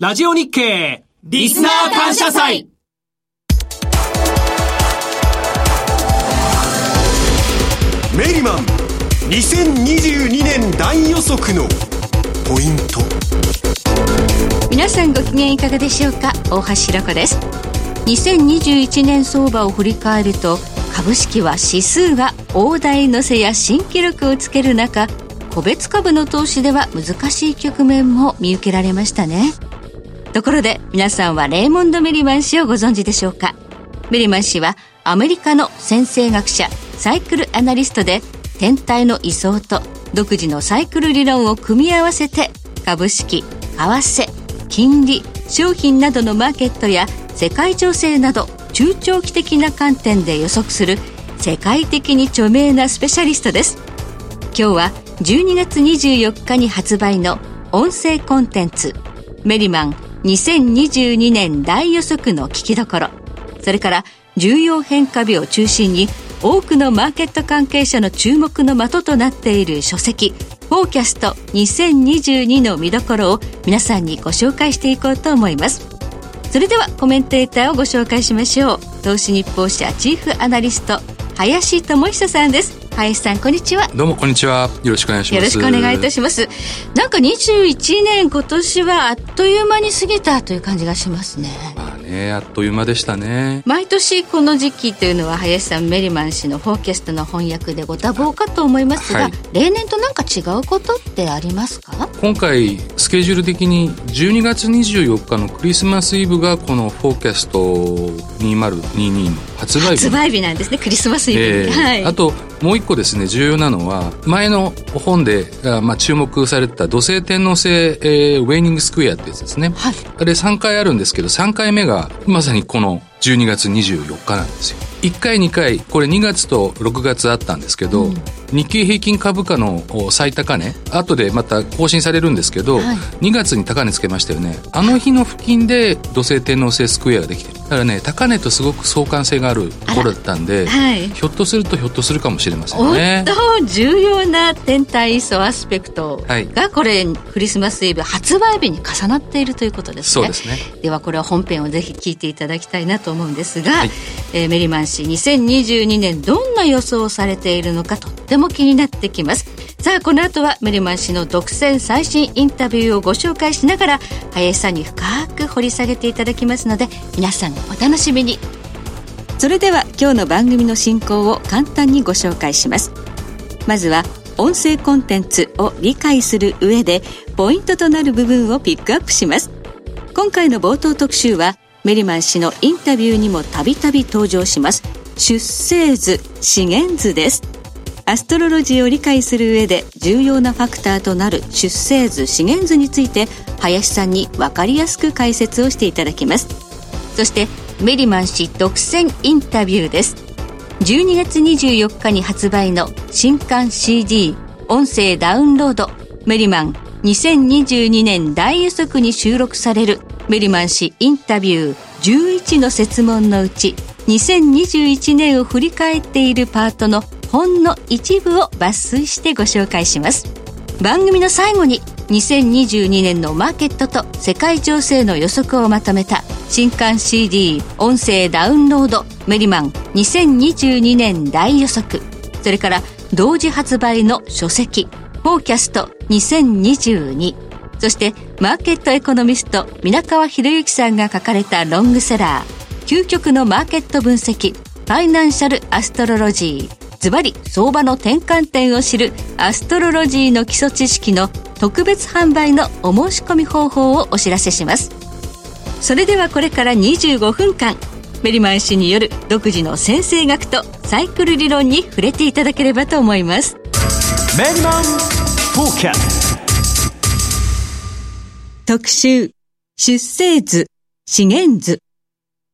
ラジオ日経リスナー感謝祭。メリマン2022年大予測のポイント。皆さんご機嫌いかがでしょうか？大橋ひろ子です。2021年相場を振り返ると株式は指数が大台乗せや新記録をつける中個別株の投資では難しい局面も見受けられましたねところで皆さんはレーモンド・メリマン氏をご存知でしょうか？メリマン氏はアメリカの先生学者サイクルアナリストで天体の位相と独自のサイクル理論を組み合わせて株式、為替、金利、商品などのマーケットや世界情勢など中長期的な観点で予測する世界的に著名なスペシャリストです。今日は12月24日に発売の音声コンテンツメリマン2022年大予測の聞きどころ。それから重要変化日を中心に多くのマーケット関係者の注目の的となっている書籍フォーキャスト2022の見どころを皆さんにご紹介していこうと思います。それではコメンテーターをご紹介しましょう。投資日報社チーフアナリスト林智久さんです。林さんこんにちは。どうもこんにちは。よろしくお願いします。よろしくお願いいたします。なんか21年今年はあっという間に過ぎたという感じがしますね。まあねあっという間でしたね。毎年この時期というのは林さんメリマン氏のフォーキャストの翻訳でご多忙かと思いますが、はい、例年となんか違うことってありますか？今回スケジュール的に12月24日のクリスマスイブがこのフォーキャスト2022の発売日。発売日なんですね。クリスマスイブに、えー、はい、あともう一個ですね重要なのは前の本でまあ注目されてた土星天王星、えー、ウェイニングスクエアってやつですね、はい、あれ3回あるんですけど3回目がまさにこの12月24日なんですよ1回2回これ2月と6月あったんですけど、うん、日経平均株価の最高値後でまた更新されるんですけど、はい、2月に高値つけましたよね。あの日の付近で土星天王星スクエアができてる。だからね高値とすごく相関性があるところだったんで、はい、ひょっとするとひょっとするかもしれませんね。おっと重要な天体位相アスペクトがこれ、クリスマスイブ発売日に重なっているということですね。そうですね。ではこれは本編をぜひ聞いていただきたいなと思うんですが、はい、えー、メリマン氏2022年どんな予想をされているのかとっても気になってきます。さあこの後はメリマン氏の独占最新インタビューをご紹介しながら林さんに深く掘り下げていただきますので皆さんお楽しみに。それでは今日の番組の進行を簡単にご紹介します。まずは音声コンテンツを理解する上でポイントとなる部分をピックアップします。今回の冒頭特集はメリマン氏のインタビューにもたびたび登場します。出生図資源図です。アストロロジーを理解する上で重要なファクターとなる出生図資源図について林さんに分かりやすく解説をしていただきます。そしてメリマン氏独占インタビューです。12月24日に発売の新刊 CD 音声ダウンロード。メリマン2022年大予測に収録されるメリマン氏インタビュー11の設問のうち2021年を振り返っているパートのほんの一部を抜粋してご紹介します。番組の最後に2022年のマーケットと世界情勢の予測をまとめた新刊 CD 音声ダウンロードメリマン2022年大予測。それから同時発売の書籍フォーキャスト2022そしてマーケットエコノミスト皆川博之さんが書かれたロングセラー。究極のマーケット分析ファイナンシャルアストロロジー。ズバリ相場の転換点を知るアストロロジーの基礎知識の特別販売のお申し込み方法をお知らせします。それではこれから25分間メリマン氏による独自の先生学とサイクル理論に触れていただければと思います。メリマンフォー特集。出生図。資源図。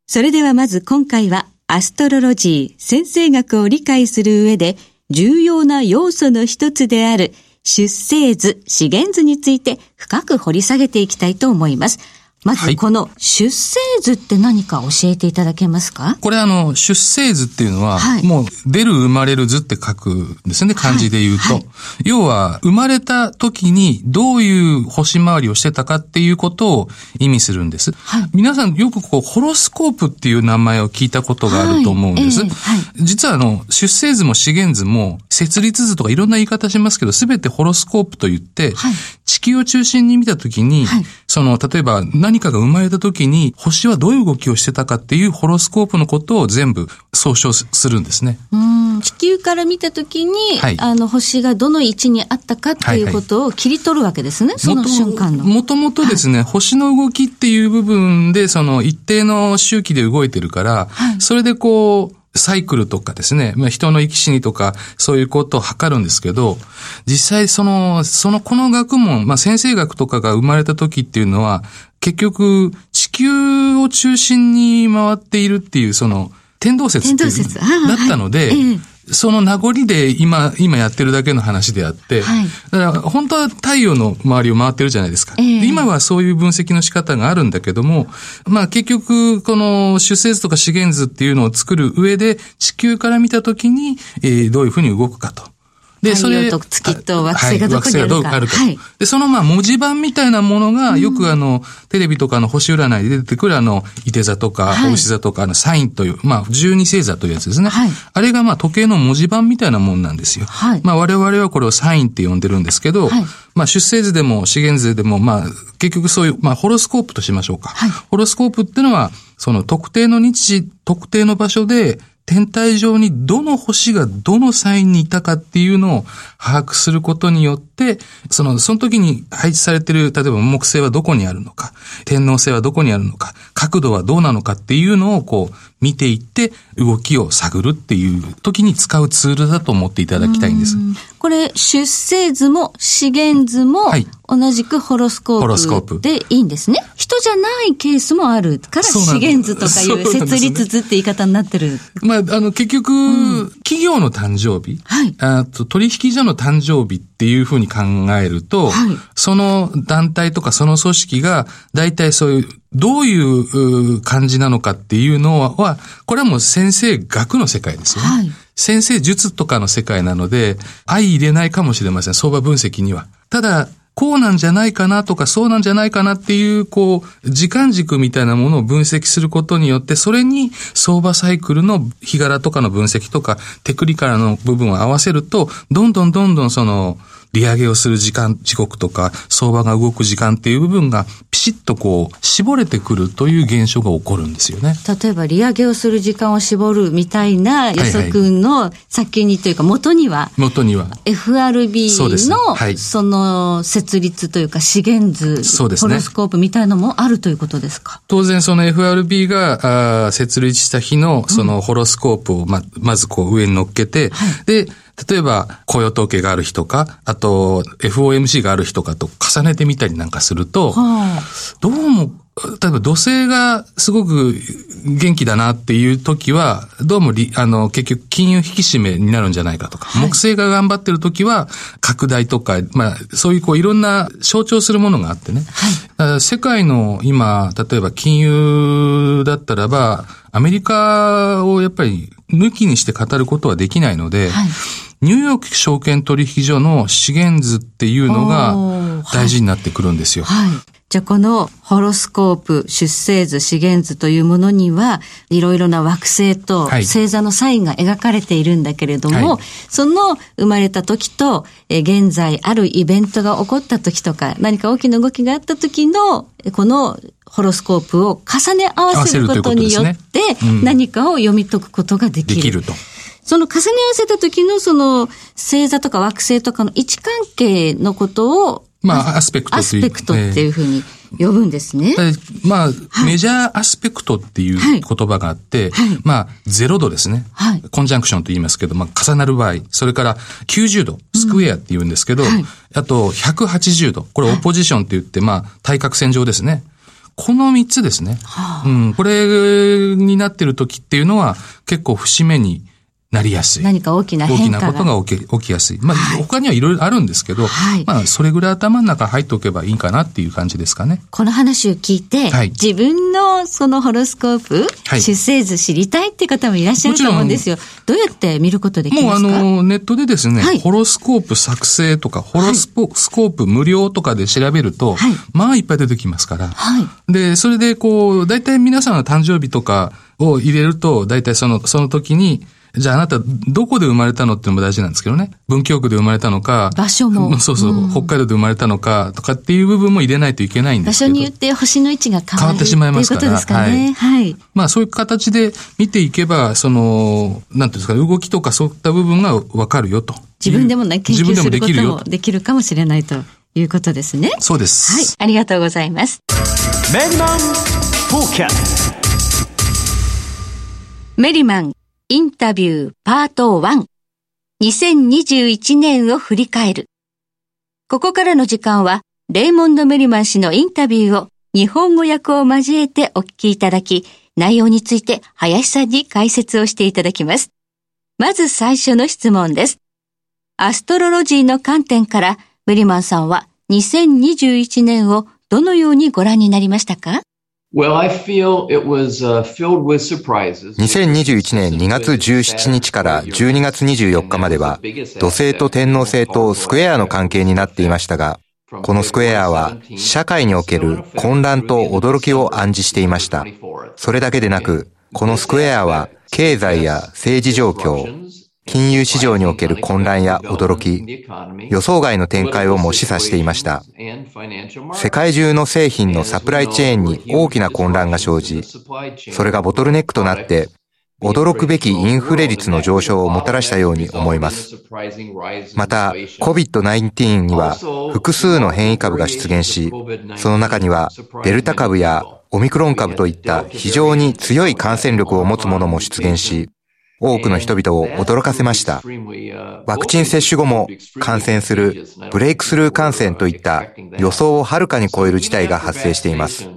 それではまず今回はアストロロジー先生学を理解する上で重要な要素の一つである出生図資源図について深く掘り下げていきたいと思います。まずこの出生図って何か教えていただけますか？これあの、出生図っていうのは、はい。もう出る生まれる図って書くんですね、漢字で言うと。はい。はい要は、生まれた時にどういう星回りをしてたかっていうことを意味するんです。はい。皆さんよくこう、ホロスコープっていう名前を聞いたことがあると思うんです。はい。ええはい。実はあの、出生図も資源図も、設立図とかいろんな言い方しますけど、すべてホロスコープと言って、はい地球を中心に見たときに、はい。その、例えば何かが生まれたときに、星はどういう動きをしてたかっていうホロスコープのことを全部総称するんですね。うん。地球から見たときに、はい。あの星がどの位置にあったかっていうことを切り取るわけですね、その瞬間の。もともとですね、星の動きっていう部分で、その一定の周期で動いてるから、はい。それでこう、サイクルとかですね、まあ、人の生き死にとか、そういうことを測るんですけど、実際その、その、この学問、まあ、先生学とかが生まれた時っていうのは、結局、地球を中心に回っているっていう、その、天動説っていうだったので、はいええその名残で今、今やってるだけの話であって、はいだから本当は太陽の周りを回ってるじゃないですか。ええで今はそういう分析の仕方があるんだけども、まあ結局、この出生図とか資源図っていうのを作る上で、地球から見たときに、えーどういうふうに動くかと。太陽と月と惑星がどこにあるかはい惑星がどこにあるか。はいで、そのまあ文字盤みたいなものが、よくあの、テレビとかの星占いで出てくるあの、伊手座とか、はいお牛座とか、あの、サインという、まあ、十二星座というやつですね。はいあれがまあ時計の文字盤みたいなもんなんですよ。はいまあ我々はこれをサインって呼んでるんですけど、はいまあ出生図でも資源図でも、まあ結局そういう、まあホロスコープとしましょうか。はいホロスコープっていうのは、その特定の日時、特定の場所で、天体上にどの星がどのサインにいたかっていうのを把握することによって、その、その時に配置されている、例えば木星はどこにあるのか、天王星はどこにあるのか、角度はどうなのかっていうのをこう見ていって動きを探るっていう時に使うツールだと思っていただきたいんです。これ、出生図も資源図もはい。同じくホロスコープでいいんですね。人じゃないケースもあるから、資源図とかいう設立図って言い方になってる。まあ、あの、結局、企業の誕生日、はい。あと取引所の誕生日っていうふうに考えると、はいその団体とかその組織が、大体そういう、どういうう感じなのかっていうのは、これはもう先生学の世界ですよね。はい先生術とかの世界なので、相入れないかもしれません。相場分析には。ただ、こうなんじゃないかなとか、そうなんじゃないかなっていう、こう、時間軸みたいなものを分析することによって、それに相場サイクルの日柄とかの分析とか、テクニカルの部分を合わせると、どんどんどんどんその、利上げをする時間、時刻とか、相場が動く時間っていう部分が、ピシッとこう、絞れてくるという現象が起こるんですよね。例えば利上げをする時間を絞るみたいな予測の先にというか元には、元には。FRB のはいその設立というか資源図、そうですねホロスコープみたいのもあるということですか？当然その FRB があー設立した日のそのホロスコープをま、まずこう上に乗っけて、で、例えば雇用統計がある日とか、あと FOMC がある日とかと重ねてみたりなんかすると、はどうも、例えば土星がすごく元気だなっていう時は、どうもり、あの、結局金融引き締めになるんじゃないかとか、はい。木星が頑張ってる時は、拡大とか、まあ、そういうこういろんな象徴するものがあってね。だから世界の今、例えば金融だったらば、アメリカをやっぱり抜きにして語ることはできないので、はいニューヨーク証券取引所の資源図っていうのおがー大事になってくるんですよ。はい。じゃあこのホロスコープ、出生図、資源図というものには、いろいろな惑星とはい星座のサインが描かれているんだけれども、はいその生まれた時と、えー現在あるイベントが起こった時とか、何か大きな動きがあった時の、えーこのホロスコープを重ね合わせることによって何かを読み解くことができる。できると。その重ね合わせた時のその星座とか惑星とかの位置関係のことを、まあ、アスペクトアという。スペクトっていうふうに呼ぶんですね。でまあ、いメジャーアスペクトっていうはい言葉があって、はいまあ、0度ですね。はいコンジャンクションと言いますけど、まあ、重なる場合、それから90度、スクエアって言うんですけど、はいあと180度、これオポジションって言って、まあ、対角線上ですね。この3つですね。うん、これになってる時っていうのは、結構節目になりやすい。何か大きな変化が。大きなことが起き起きやすい。まあ、はい、他にはいろいろあるんですけど、はい、まあ、それぐらい頭の中入っておけばいいかなっていう感じですかね。この話を聞いて、はい、自分のそのホロスコープ、はい、出生図知りたいって方もいらっしゃると思うんですよ。どうやって見ることできますか？もうあの、ネットでですね、ホロスコープ作成とか、ホロスコープ無料とかで調べると、まあいっぱい出てきますから。で、それでこう、大体皆さんの誕生日とかを入れると、大体その、その時に、じゃああなた、どこで生まれたのっていうのも大事なんですけどね。文京区で生まれたのか。場所も。そうそう、うん、北海道で生まれたのか、とかっていう部分も入れないといけないんですけど。場所によって星の位置が変わる。変わってしまいますから。ということですかね。はい。はい、まあそういう形で見ていけば、その、なんていうんですか、動きとかそういった部分がわかるよと。自分でもね、研究することもできるかもしれないということですね。そうです。はい。ありがとうございます。メリマンフォーキャスメリマンインタビューパート1 2021年を振り返る。ここからの時間は、レーモンド・メリマン氏のインタビューを日本語訳を交えてお聞きいただき、内容について林さんに解説をしていただきます。まず最初の質問です。アストロロジーの観点から、メリマンさんは2021年をどのようにご覧になりましたか？2021年2月17日から12月24日までは、土星と天王星とスクエアの関係になっていましたが、このスクエアは社会における混乱と驚きを暗示していました。それだけでなく、このスクエアは経済や政治状況、金融市場における混乱や驚き、予想外の展開をも示唆していました。世界中の製品のサプライチェーンに大きな混乱が生じ、それがボトルネックとなって、驚くべきインフレ率の上昇をもたらしたように思います。また、COVID-19 には複数の変異株が出現し、その中にはデルタ株やオミクロン株といった非常に強い感染力を持つものも出現し、多くの人々を驚かせました。ワクチン接種後も感染するブレイクスルー感染といった予想をはるかに超える事態が発生しています。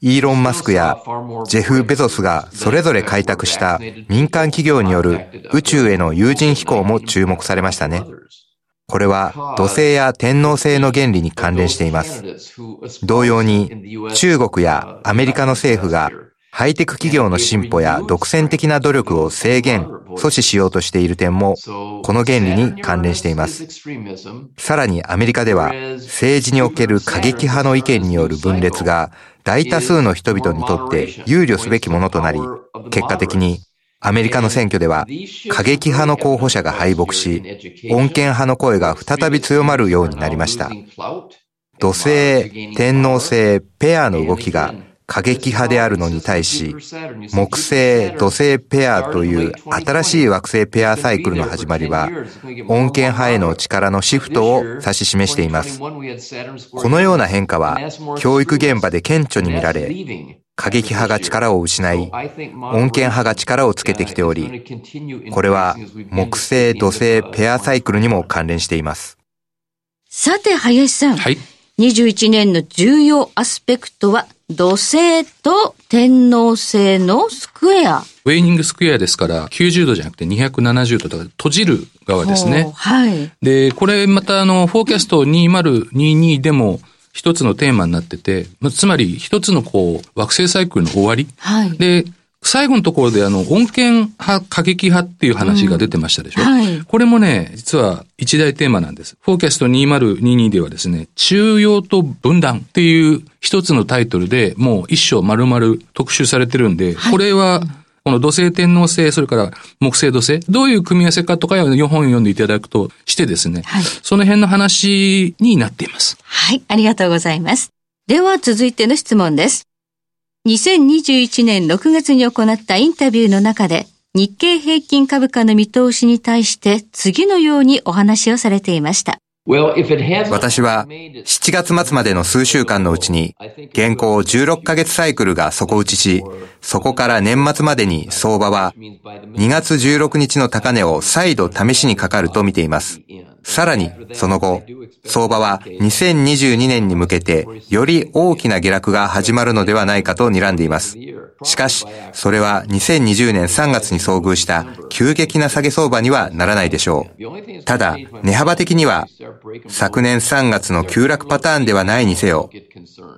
イーロン・マスクやジェフ・ベゾスがそれぞれ開拓した民間企業による宇宙への有人飛行も注目されましたね。これは土星や天皇星の原理に関連しています。同様に中国やアメリカの政府がハイテク企業の進歩や独占的な努力を制限、阻止しようとしている点も、この原理に関連しています。さらにアメリカでは、政治における過激派の意見による分裂が、大多数の人々にとって憂慮すべきものとなり、結果的にアメリカの選挙では過激派の候補者が敗北し、穏健派の声が再び強まるようになりました。土星、天皇星、ペアの動きが過激派であるのに対し、木星、土星ペアという新しい惑星ペアサイクルの始まりは、穏健派への力のシフトを指し示しています。このような変化は、教育現場で顕著に見られ、過激派が力を失い、穏健派が力をつけてきており、これは木星、土星ペアサイクルにも関連しています。さて、林さん。はい。21年の重要アスペクトは土星と天王星のスクエア。ウェイニングスクエアですから、90度じゃなくて270度とか閉じる側ですね。はい。で、これまたあの、フォーキャスト2022でも、一つのテーマになってて、つまり一つのこう、惑星サイクルの終わり。はい。で、最後のところであの、穏健派、過激派っていう話が出てましたでしょ、うん、はい。これもね、実は一大テーマなんです。フォーキャスト2022ではですね、中庸と分断っていう一つのタイトルでもう一章丸々特集されてるんで、はい、これは、この土星天王星、それから木星土星、どういう組み合わせかとか4本読んでいただくとしてですね、はい、その辺の話になっています。はい、ありがとうございます。では続いての質問です。2021年6月に行ったインタビューの中で、日経平均株価の見通しに対して次のようにお話をされていました。私は7月末までの数週間のうちに現行16ヶ月サイクルが底打ちし、そこから年末までに相場は2月16日の高値を再度試しにかかると見ています。さらに、その後、相場は2022年に向けてより大きな下落が始まるのではないかと睨んでいます。しかし、それは2020年3月に遭遇した急激な下げ相場にはならないでしょう。ただ、値幅的には、昨年3月の急落パターンではないにせよ、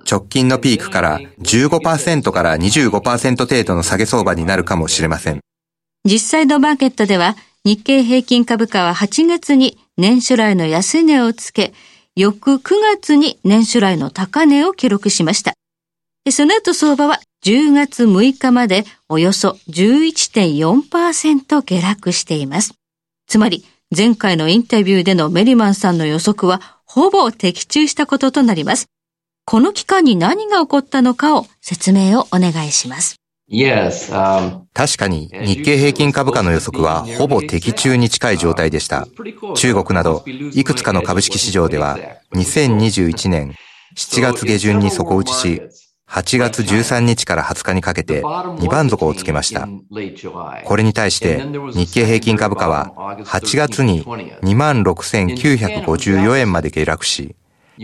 直近のピークから15%から25%程度の下げ相場になるかもしれません。実際のマーケットでは、日経平均株価は8月に年初来の安値をつけ、翌9月に年初来の高値を記録しました。その後相場は10月6日までおよそ11.4%下落しています。つまり、前回のインタビューでのメリマンさんの予測はほぼ的中したこととなります。この期間に何が起こったのかを説明をお願いします。Yes, um, 確かに日経平均株価の予測はほぼ的中に近い状態でした。中国などいくつかの株式市場では2021年7月下旬に底打ちし、8月13日から20日にかけて2番底をつけました。これに対して日経平均株価は8月に26,954円まで下落し、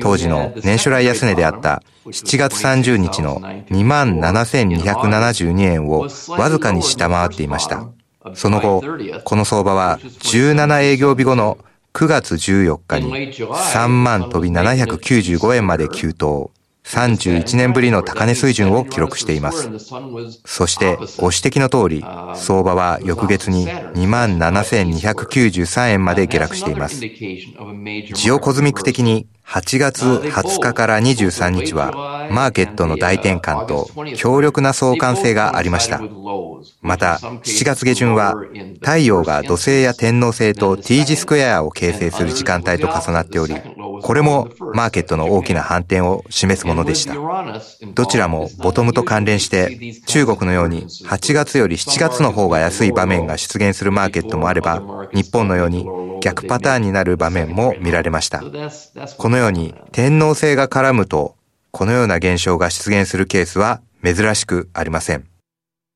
当時の年初来安値であった7月30日の27,272円をわずかに下回っていました。その後、この相場は17営業日後の9月14日に3万飛び795円まで急騰。31年ぶりの高値水準を記録しています。そしてご指摘の通り、相場は翌月に27,293円まで下落しています。ジオコズミック的に8月20日から23日はマーケットの大転換と強力な相関性がありました。また、7月下旬は太陽が土星や天王星と T 字スクエアを形成する時間帯と重なっており、これもマーケットの大きな反転を示すものでした。どちらもボトムと関連して中国のように8月より7月の方が安い場面が出現するマーケットもあれば、日本のように逆パターンになる場面も見られました。このように天皇制が絡むと、このような現象が出現するケースは珍しくありません。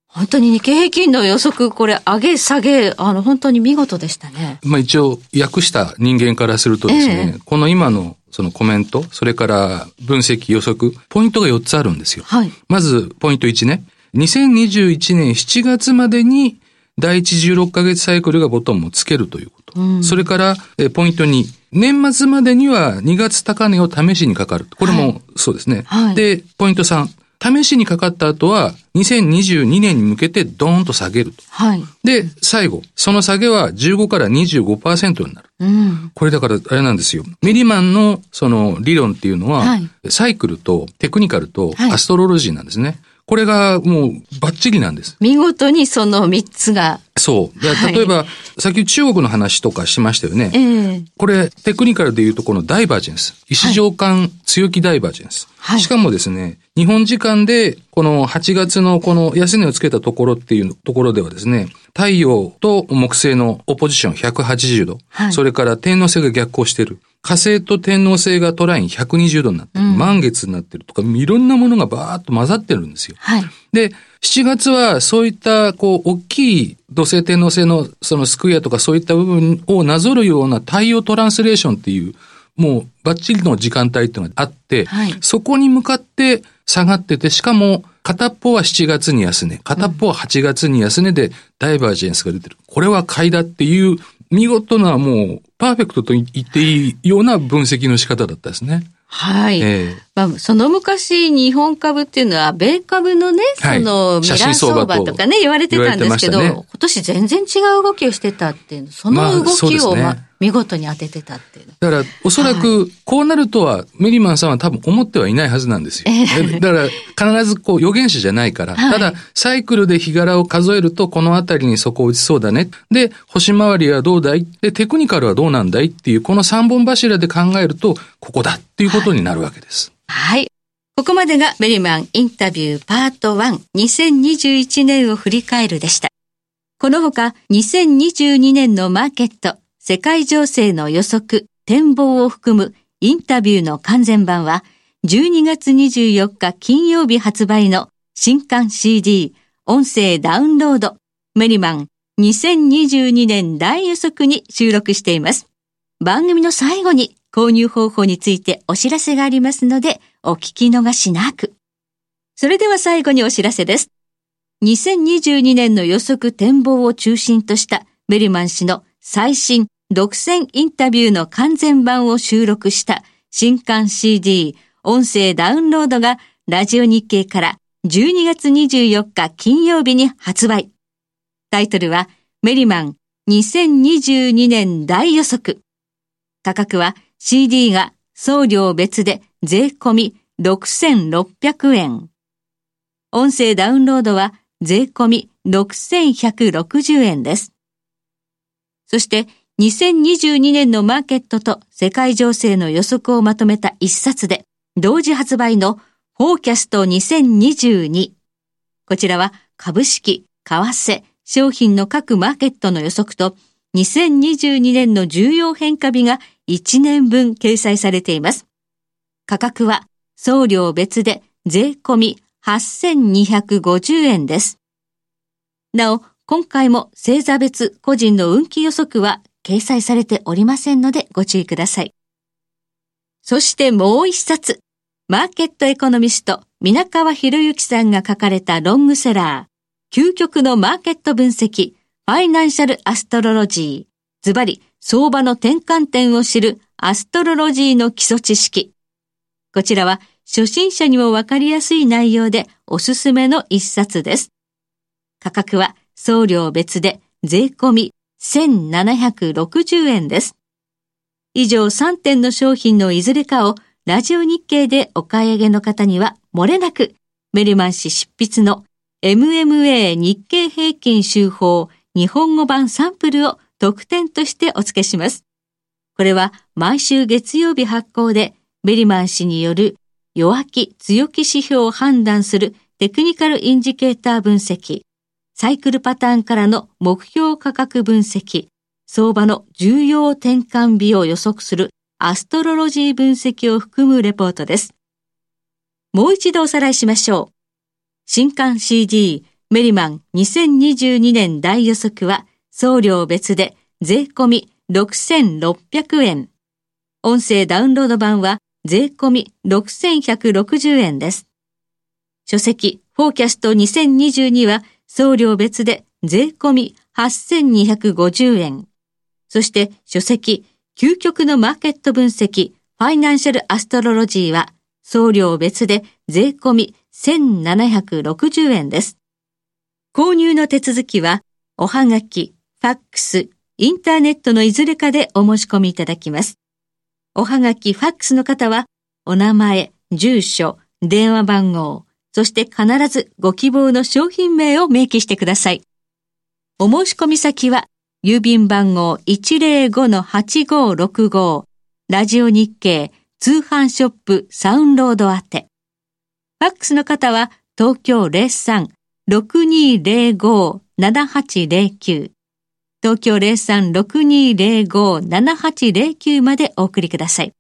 本当に日経平均の予測、これ、上げ下げ、あの、本当に見事でしたね。まあ一応、訳した人間からするとですね、えこの今のそのコメント、それから分析予測、ポイントが4つあるんですよ。はい。まず、ポイント1ね。2021年7月までに第一16ヶ月サイクルがボトムをつけるということ。うん、それから、えポイント2、年末までには2月高値を試しにかかる。これもそうですね。はい、で、ポイント3、試しにかかった後は、2022年に向けてドーンと下げると。はい。で、最後、その下げは15から25%になる。うん。これだから、あれなんですよ。ミリマンのその理論っていうのは、はい、サイクルとテクニカルとアストロロジーなんですね。はいこれがもうバッチリなんです。見事にその3つが。そう。例えば、はい、先中国の話とかしましたよね。えー、これ、テクニカルで言うとこのダイバージェンス。石上間強気ダイバージェンス。はい、しかもですね、日本時間でこの8月のこの安値をつけたところっていうところではですね、太陽と木星のオポジション180度。はい、それから天王星が逆行してる。火星と天王星がトライン120度になってる、うん、満月になってるとか、いろんなものがバーッと混ざってるんですよ。はい。で、7月はそういった、こう、大きい土星天王星のそのスクエアとかそういった部分をなぞるような太陽トランスレーションっていう、もうバッチリの時間帯っていうのがあって、はい、そこに向かって下がってて、しかも片っぽは7月に安値、片っぽは8月に安値でダイバージェンスが出てる。これは買いだっていう見事なもうパーフェクトと言っていいような分析の仕方だったですね。はい。えー、まあ、その昔、日本株っていうのは、米株のね、その、ミラー相場とかね、言われてたんですけど、ね、今年全然違う動きをしてたっていう、その動きを、まあ、見事に当ててたっていう。だから、おそらく、こうなるとは、メリマンさんは多分思ってはいないはずなんですよ。だから、必ずこう、予言者じゃないから。ただ、サイクルで日柄を数えると、このあたりにそこを打ちそうだね。で、星回りはどうだい？で、テクニカルはどうなんだい？っていう、この三本柱で考えると、ここだっていうことになるわけです。はい。ここまでがメリマンインタビューパート1 2021年を振り返るでした。このほか2022年のマーケット世界情勢の予測、展望を含むインタビューの完全版は、12月24日金曜日発売の新刊 CD 音声ダウンロードメリマン2022年大予測に収録しています。番組の最後に購入方法についてお知らせがありますので、お聞き逃しなく。それでは最後にお知らせです。2022年の予測展望を中心としたメリマン氏の最新独占インタビューの完全版を収録した新刊 CD 音声ダウンロードがラジオ日経から12月24日金曜日に発売。タイトルはメリマン2022年大予測。価格は CD が送料別で税込み6600円。音声ダウンロードは税込み6160円です。そして2022年のマーケットと世界情勢の予測をまとめた一冊で同時発売のフォーキャスト2022。こちらは株式、為替、商品の各マーケットの予測と2022年の重要変化日が1年分掲載されています。価格は送料別で税込み8250円です。なお、今回も星座別個人の運気予測は掲載されておりませんのでご注意ください。そしてもう一冊、マーケットエコノミスト、皆川博之さんが書かれたロングセラー、究極のマーケット分析、ファイナンシャルアストロロジー、ズバリ、相場の転換点を知るアストロロジーの基礎知識。こちらは初心者にもわかりやすい内容でおすすめの一冊です。価格は送料別で税込み1760円です。以上3点の商品のいずれかをラジオ日経でお買い上げの方には漏れなくメルマン氏執筆の MMA 日経平均集法日本語版サンプルを特典としてお付けします。これは毎週月曜日発行でメリマン氏による弱気強気指標を判断するテクニカルインジケーター分析、サイクルパターンからの目標価格分析、相場の重要転換日を予測するアストロロジー分析を含むレポートです。もう一度おさらいしましょう。新刊 CD メリマン2022年大予測は送料別で税込み6600円。音声ダウンロード版は税込み6160円です。書籍、フォーキャスト2022は送料別で税込み8250円。そして書籍、究極のマーケット分析、ファイナンシャルアストロロジーは送料別で税込み1760円です。購入の手続きは、おはがき、ファックス、インターネットのいずれかでお申し込みいただきます。おはがき、ファックスの方は、お名前、住所、電話番号、そして必ずご希望の商品名を明記してください。お申し込み先は、郵便番号105-8565、ラジオ日経、通販ショップサウンロード宛て。ファックスの方は、東京03-6205-7809東京03-6205-7809までお送りください。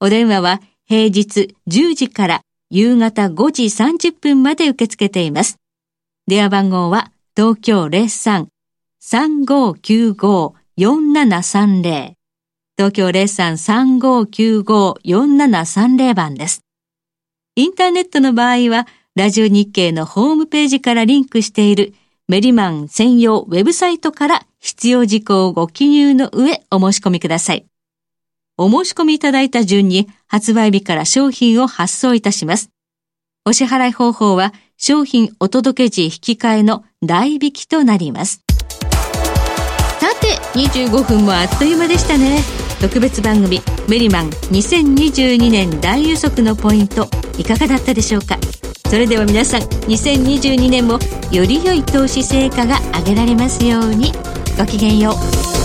お電話は平日10時から夕方5時30分まで受け付けています。電話番号は東京03-3595-4730東京03-3595-4730番です。インターネットの場合は、ラジオ日経のホームページからリンクしているメリマン専用ウェブサイトから必要事項をご記入の上お申し込みください。お申し込みいただいた順に発売日から商品を発送いたします。お支払い方法は商品お届け時引き換えの代引きとなります。さて、25分もあっという間でしたね。特別番組メリマン2022年大予測のポイントいかがだったでしょうか？それでは皆さん2022年もより良い投資成果が上げられますようにごきげんよう